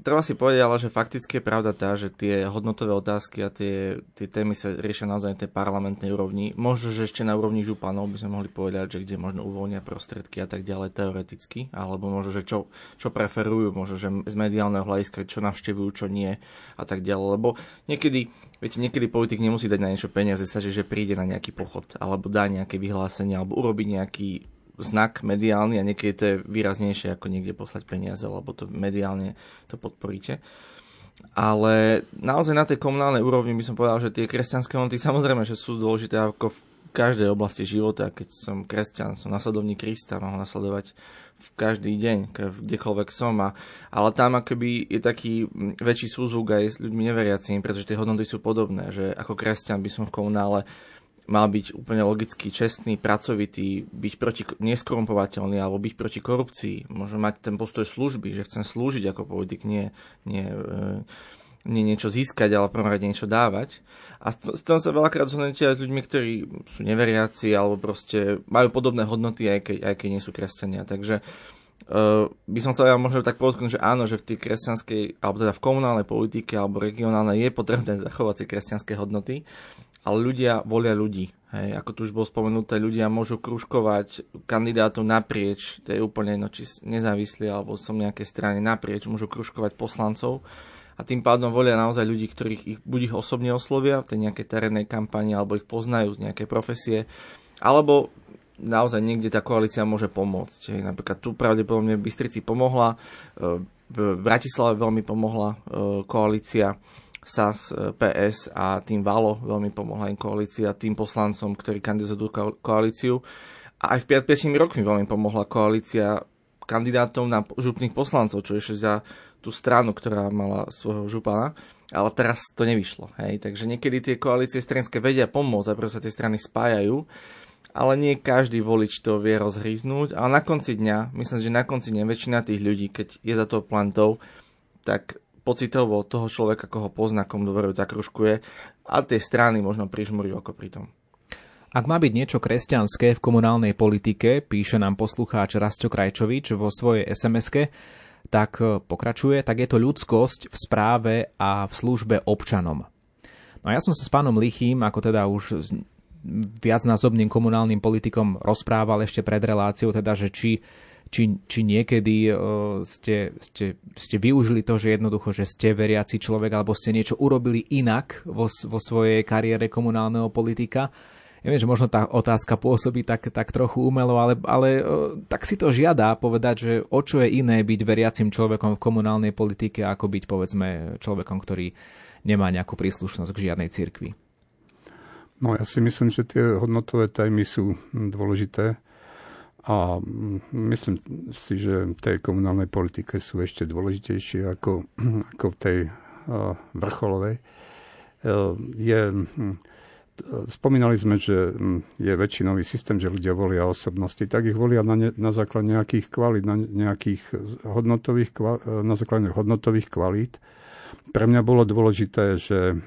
Treba si povedať ale, že fakticky je pravda tá, že tie hodnotové otázky a tie, tie témy sa riešia naozaj na tej parlamentnej úrovni. Možno, že ešte na úrovni županov by sme mohli povedať, že kde možno uvoľnia prostriedky a tak ďalej teoreticky, alebo možno, že čo, čo preferujú, možno, že z mediálneho hľadiska, čo navštevujú, čo nie a tak ďalej. Lebo niekedy, viete, niekedy politik nemusí dať na niečo peniaze, stačí, že príde na nejaký pochod, alebo dá nejaké vyhlásenie, alebo urobí nejaký znak mediálny a niekedy to je výraznejšie ako niekde poslať peniaze, lebo to mediálne to podporíte. Ale naozaj na tej komunálnej úrovni by som povedal, že tie kresťanské hodnoty samozrejme, že sú dôležité ako v každej oblasti života. Keď som kresťan, som nasledovník Krista, mám ho nasledovať v každý deň, kdekoľvek som. A, ale tam akoby je taký väčší súzvuk aj s ľuďmi neveriacimi, pretože tie hodnoty sú podobné, že ako kresťan by som v komunále mal byť úplne logicky čestný, pracovitý, byť proti, neskorumpovateľný alebo byť proti korupcii. Môže mať ten postoj služby, že chcem slúžiť ako politik, nie, nie, e, nie niečo získať, ale prvom rade niečo dávať. A s tom sa veľakrát zhodnete aj s ľuďmi, ktorí sú neveriaci alebo proste majú podobné hodnoty, aj keď, aj keď nie sú kresťania. Takže uh, by som chcel ja možno tak podotknúť, že áno, že v tej kresťanskej, alebo teda v komunálnej politike alebo regionálnej je potrebné zachovať si kresťanské hodnoty, ale ľudia volia ľudí. Hej, ako tu už bolo spomenuté, ľudia môžu kružkovať kandidátov naprieč, to je úplne jedno, či nezávislí alebo som nejakej strane naprieč, môžu kružkovať poslancov a tým pádom volia naozaj ľudí, ktorých ich, buď ich osobne oslovia v tej nejakej terénnej kampani, alebo ich poznajú z nejakej profesie, alebo naozaj niekde tá koalícia môže pomôcť. Hej, napríklad tu pravdepodobne Bystrici pomohla, e, v Bratislave veľmi pomohla e, koalícia, SAS, e, PS a tým Valo veľmi pomohla im koalícia, tým poslancom, ktorí kandidujú koalíciu. A aj v 5 rokmi veľmi pomohla koalícia kandidátov na župných poslancov, čo ešte za tú stranu, ktorá mala svojho župana, ale teraz to nevyšlo. Hej? Takže niekedy tie koalície stranické vedia pomôcť a preto sa tie strany spájajú, ale nie každý volič to vie rozhríznúť. A na konci dňa, myslím, že na konci dňa väčšina tých ľudí, keď je za to plantou, tak pocitovo toho človeka, koho pozná, komu dôverujú, zakružkuje a tie strany možno prižmúri oko pri tom. Ak má byť niečo kresťanské v komunálnej politike, píše nám poslucháč Rasto Krajčovič vo svojej sms tak e, pokračuje, tak je to ľudskosť v správe a v službe občanom. No a ja som sa s pánom Lichým, ako teda už viacnásobným komunálnym politikom rozprával ešte pred reláciou, teda, že či či, či niekedy uh, ste, ste, ste využili to, že jednoducho, že ste veriaci človek alebo ste niečo urobili inak vo, vo svojej kariére komunálneho politika. Ja viem, že možno tá otázka pôsobí tak, tak trochu umelo, ale, ale uh, tak si to žiada povedať, že o čo je iné byť veriacim človekom v komunálnej politike, ako byť povedzme človekom, ktorý nemá nejakú príslušnosť k žiadnej cirkvi. No ja si myslím, že tie hodnotové tajmy sú dôležité a myslím si, že v tej komunálnej politike sú ešte dôležitejšie ako, ako v tej vrcholovej. E, je, spomínali sme, že je väčšinový systém, že ľudia volia osobnosti, tak ich volia na, ne, na základe nejakých kvalít, na, nejakých hodnotových, na základe hodnotových kvalít. Pre mňa bolo dôležité, že,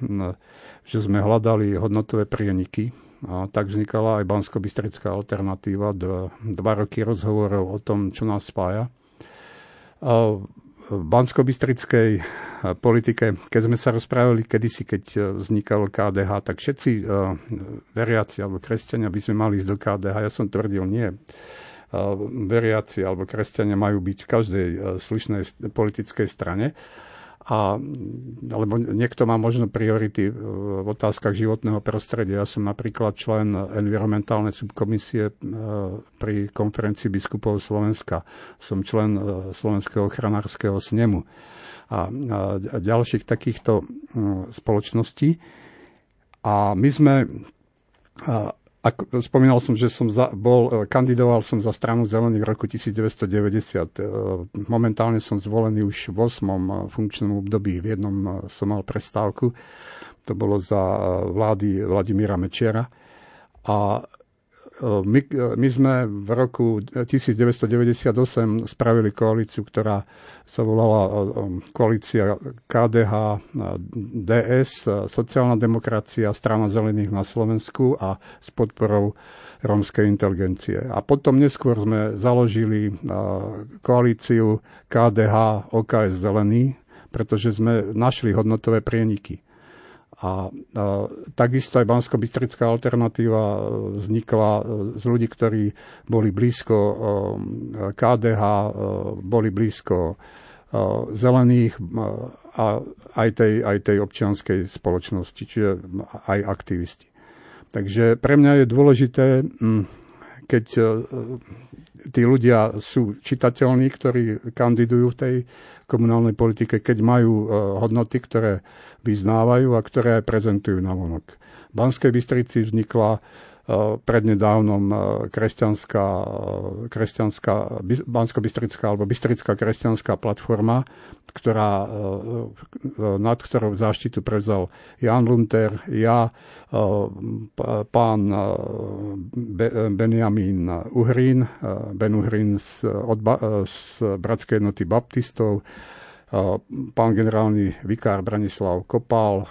že sme hľadali hodnotové prieniky, a tak vznikala aj bansko alternatíva, dva, dva roky rozhovorov o tom, čo nás spája. A v bansko politike, keď sme sa rozprávali kedysi, keď vznikalo KDH, tak všetci veriaci alebo kresťania by sme mali ísť do KDH. Ja som tvrdil, nie veriaci alebo kresťania majú byť v každej slušnej politickej strane a, alebo niekto má možno priority v otázkach životného prostredia. Ja som napríklad člen environmentálnej subkomisie e, pri konferencii biskupov Slovenska. Som člen e, Slovenského ochranárskeho snemu a, a ďalších takýchto spoločností. A my sme ako, spomínal som, že som za, bol, e, kandidoval som za stranu zelených v roku 1990. E, momentálne som zvolený už v 8. E, funkčnom období. V jednom som mal prestávku. To bolo za vlády Vladimíra Mečiera. A my, my sme v roku 1998 spravili koalíciu, ktorá sa volala koalícia KDH, DS, sociálna demokracia, strana zelených na Slovensku a s podporou rómskej inteligencie. A potom neskôr sme založili koalíciu KDH, OKS zelený, pretože sme našli hodnotové prieniky. A, a takisto aj bansko alternatíva e, vznikla e, z ľudí, ktorí boli blízko e, KDH, boli blízko zelených a aj tej, aj tej občianskej spoločnosti, čiže aj aktivisti. Takže pre mňa je dôležité, keď tí ľudia sú čitateľní, ktorí kandidujú v tej komunálnej politike, keď majú e, hodnoty, ktoré vyznávajú a ktoré prezentujú na vonok. V Banskej Bystrici vznikla prednedávnom kresťanská, kresťanská bansko-bystrická alebo bystrická kresťanská platforma, ktorá, nad ktorou záštitu prevzal Jan Lunter, ja, pán Benjamin Uhrin, Ben Uhrin z, od, z Bratskej jednoty baptistov, pán generálny vikár Branislav Kopal,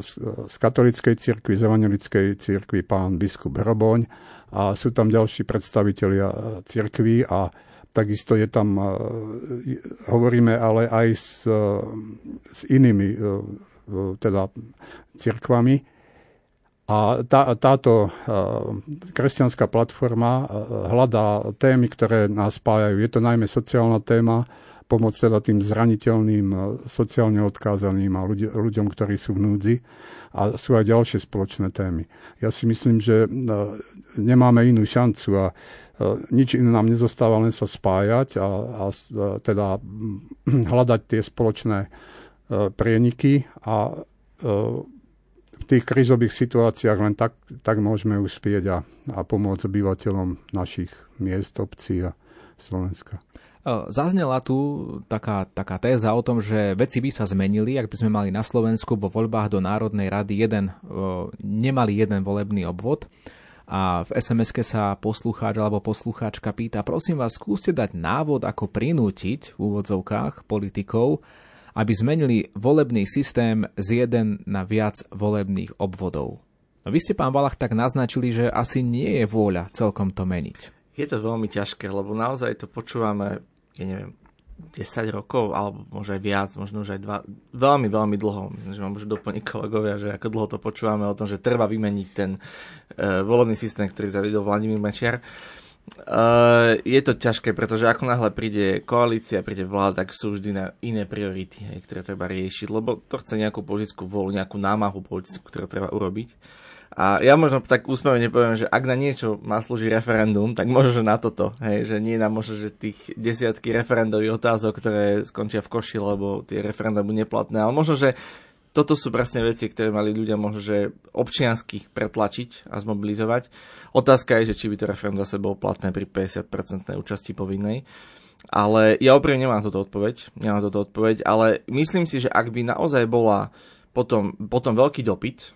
z katolíckej cirkvi, z evangelickej cirkvi pán biskup Hroboň a sú tam ďalší predstavitelia cirkví a takisto je tam, hovoríme ale aj s, s inými teda cirkvami. A tá, táto kresťanská platforma hľadá témy, ktoré nás spájajú. Je to najmä sociálna téma, pomoc teda tým zraniteľným, e, sociálne odkázaným a ľudí, ľuďom, ktorí sú v núdzi. A sú aj ďalšie spoločné témy. Ja si myslím, že e, nemáme inú šancu a e, nič iné nám nezostáva len sa spájať a, a teda hľadať tie spoločné prieniky a v tých krizových situáciách len tak, tak môžeme uspieť a, a pomôcť obyvateľom našich miest, obcí a Slovenska. Zaznela tu taká, taká téza o tom, že veci by sa zmenili, ak by sme mali na Slovensku vo voľbách do Národnej rady jeden, nemali jeden volebný obvod. A v sms sa poslucháč alebo poslucháčka pýta, prosím vás, skúste dať návod, ako prinútiť v úvodzovkách politikov, aby zmenili volebný systém z jeden na viac volebných obvodov. No vy ste, pán Valach, tak naznačili, že asi nie je vôľa celkom to meniť. Je to veľmi ťažké, lebo naozaj to počúvame ja neviem, 10 rokov, alebo možno aj viac, možno už aj dva, veľmi, veľmi dlho. Myslím, že vám môžu doplniť kolegovia, že ako dlho to počúvame o tom, že treba vymeniť ten uh, volebný systém, ktorý zavedol Vladimír Mečiar. Uh, je to ťažké, pretože ako náhle príde koalícia, príde vláda, tak sú vždy na iné priority, hej, ktoré treba riešiť, lebo to chce nejakú politickú voľu, nejakú námahu politickú, ktorú treba urobiť. A ja možno tak úsmevne poviem, že ak na niečo má slúžiť referendum, tak možno, že na toto. Hej, že nie na možno, že tých desiatky referendových otázok, ktoré skončia v koši, lebo tie referenda budú neplatné. Ale možno, že toto sú presne veci, ktoré mali ľudia možno, že občiansky pretlačiť a zmobilizovať. Otázka je, že či by to referendum zase bolo platné pri 50% účasti povinnej. Ale ja opravne nemám toto odpoveď, nemám toto odpoveď, ale myslím si, že ak by naozaj bola potom, potom veľký dopyt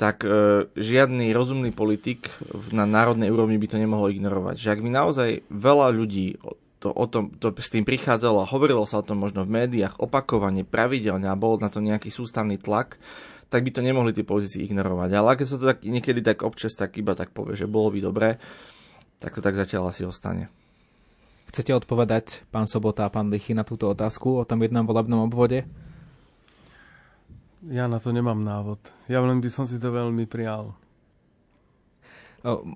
tak e, žiadny rozumný politik na národnej úrovni by to nemohol ignorovať. Že ak by naozaj veľa ľudí to, o tom, to s tým prichádzalo a hovorilo sa o tom možno v médiách opakovane, pravidelne a bol na to nejaký sústavný tlak, tak by to nemohli tí politici ignorovať. Ale keď sa to tak niekedy tak občas tak iba tak povie, že bolo by dobré, tak to tak zatiaľ asi ostane. Chcete odpovedať, pán Sobota a pán Lichy, na túto otázku o tom jednom volebnom obvode? Ja na to nemám návod. Ja len by som si to veľmi prial.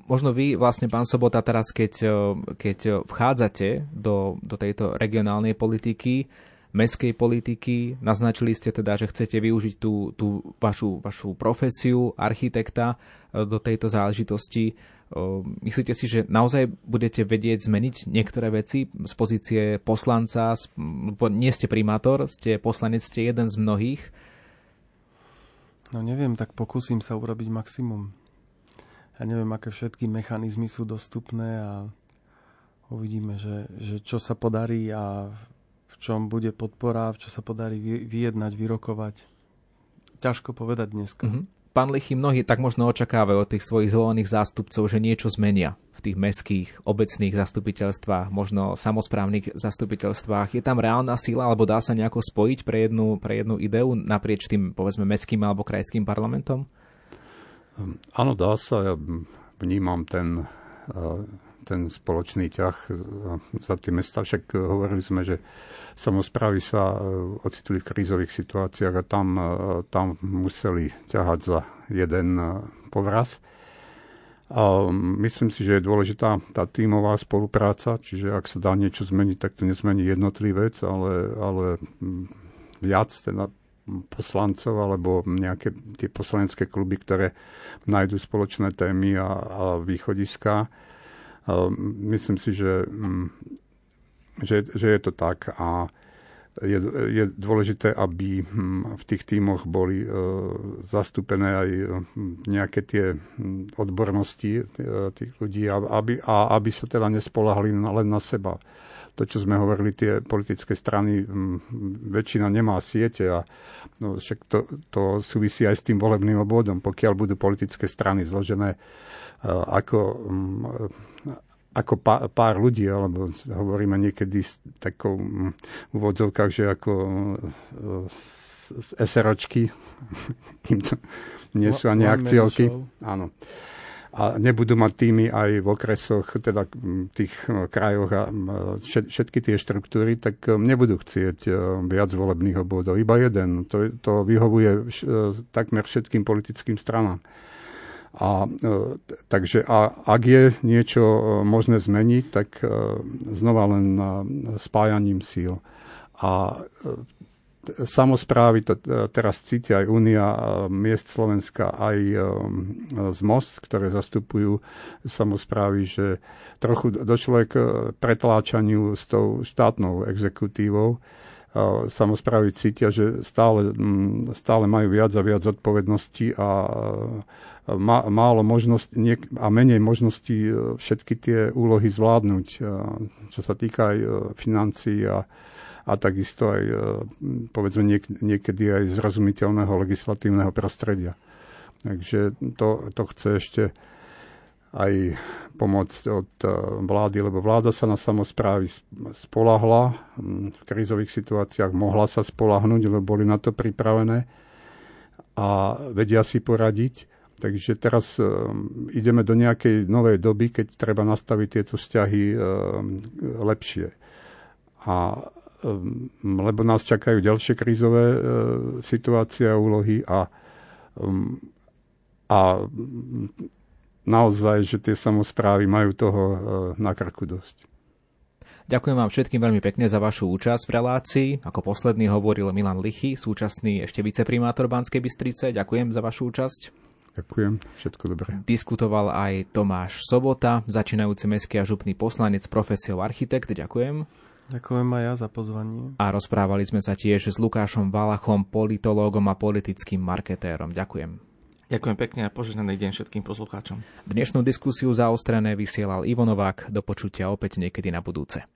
Možno vy vlastne, pán Sobota, teraz keď, keď vchádzate do, do tejto regionálnej politiky, mestskej politiky, naznačili ste teda, že chcete využiť tú, tú vašu, vašu profesiu architekta do tejto záležitosti. Myslíte si, že naozaj budete vedieť zmeniť niektoré veci z pozície poslanca? Nie ste primátor, ste poslanec, ste jeden z mnohých No neviem, tak pokúsim sa urobiť maximum. Ja neviem, aké všetky mechanizmy sú dostupné a uvidíme, že, že čo sa podarí a v čom bude podpora, v čo sa podarí vyjednať, vyrokovať. Ťažko povedať dneska. Mm-hmm pán Lichy, mnohí tak možno očakávajú od tých svojich zvolených zástupcov, že niečo zmenia v tých mestských, obecných zastupiteľstvách, možno samozprávnych zastupiteľstvách. Je tam reálna sila, alebo dá sa nejako spojiť pre jednu, pre jednu ideu naprieč tým, povedzme, mestským alebo krajským parlamentom? Hm, áno, dá sa. Ja vnímam ten ten spoločný ťah za tie mesta. Však hovorili sme, že samozprávy sa ocitli v krízových situáciách a tam, tam museli ťahať za jeden povraz. A myslím si, že je dôležitá tá tímová spolupráca, čiže ak sa dá niečo zmeniť, tak to nezmení jednotlivec, ale, ale viac teda poslancov alebo nejaké tie poslanecké kluby, ktoré nájdú spoločné témy a, a východiska. Myslím si, že, mm, že, že je to tak. A je, je dôležité, aby hm, v tých tímoch boli zastúpené aj hm, nejaké tie hm, odbornosti tých ľudí aby, a aby sa teda nespolahli len na seba to, čo sme hovorili, tie politické strany, väčšina nemá siete a no, však to, to súvisí aj s tým volebným obvodom. Pokiaľ budú politické strany zložené ako, ako pár ľudí, alebo hovoríme niekedy s takou v úvodzovkách, že ako z SROčky, kým to nie sú ani akcielky. Áno a nebudú mať týmy aj v okresoch, teda tých e, krajoch a všetky tie štruktúry, tak e, nebudú chcieť e, viac volebných obvodov. Iba jeden. To, to vyhovuje takmer všetkým politickým stranám. A, takže a, ak je niečo možné zmeniť, tak znova len spájaním síl. A samozprávy, to e, teraz cítia aj Únia e, miest Slovenska, aj e, z MOS, ktoré zastupujú samozprávy, že trochu došlo k pretláčaniu s tou štátnou exekutívou. Samozprávy cítia, že stále, stále majú viac a viac odpovedností a málo možností a menej možností všetky tie úlohy zvládnuť, čo sa týka aj financií a a takisto aj e, povedzme niek- niekedy aj zrozumiteľného legislatívneho prostredia. Takže to, to chce ešte aj pomoc od e, vlády, lebo vláda sa na samozprávy spolahla v krízových situáciách, mohla sa spolahnuť, lebo boli na to pripravené a vedia si poradiť. Takže teraz uh, ideme do nejakej novej doby, keď treba nastaviť tieto vzťahy uh, lepšie. A Ehm, lebo nás čakajú ďalšie krízové situácie a úlohy a, ehm, a naozaj, že tie samozprávy majú toho e, na krku dosť. Ďakujem vám všetkým veľmi pekne za vašu účasť v relácii. Ako posledný hovoril Milan Lichy, súčasný ešte viceprimátor Banskej Bystrice. Ďakujem za vašu účasť. Ďakujem, všetko dobré. Diskutoval aj Tomáš Sobota, začínajúci mestský a župný poslanec, profesiou architekt. Ďakujem. Ďakujem aj ja za pozvanie. A rozprávali sme sa tiež s Lukášom Valachom, politológom a politickým marketérom. Ďakujem. Ďakujem pekne a požehnaný deň všetkým poslucháčom. Dnešnú diskusiu zaostrené vysielal Ivo Novák. Do počutia opäť niekedy na budúce.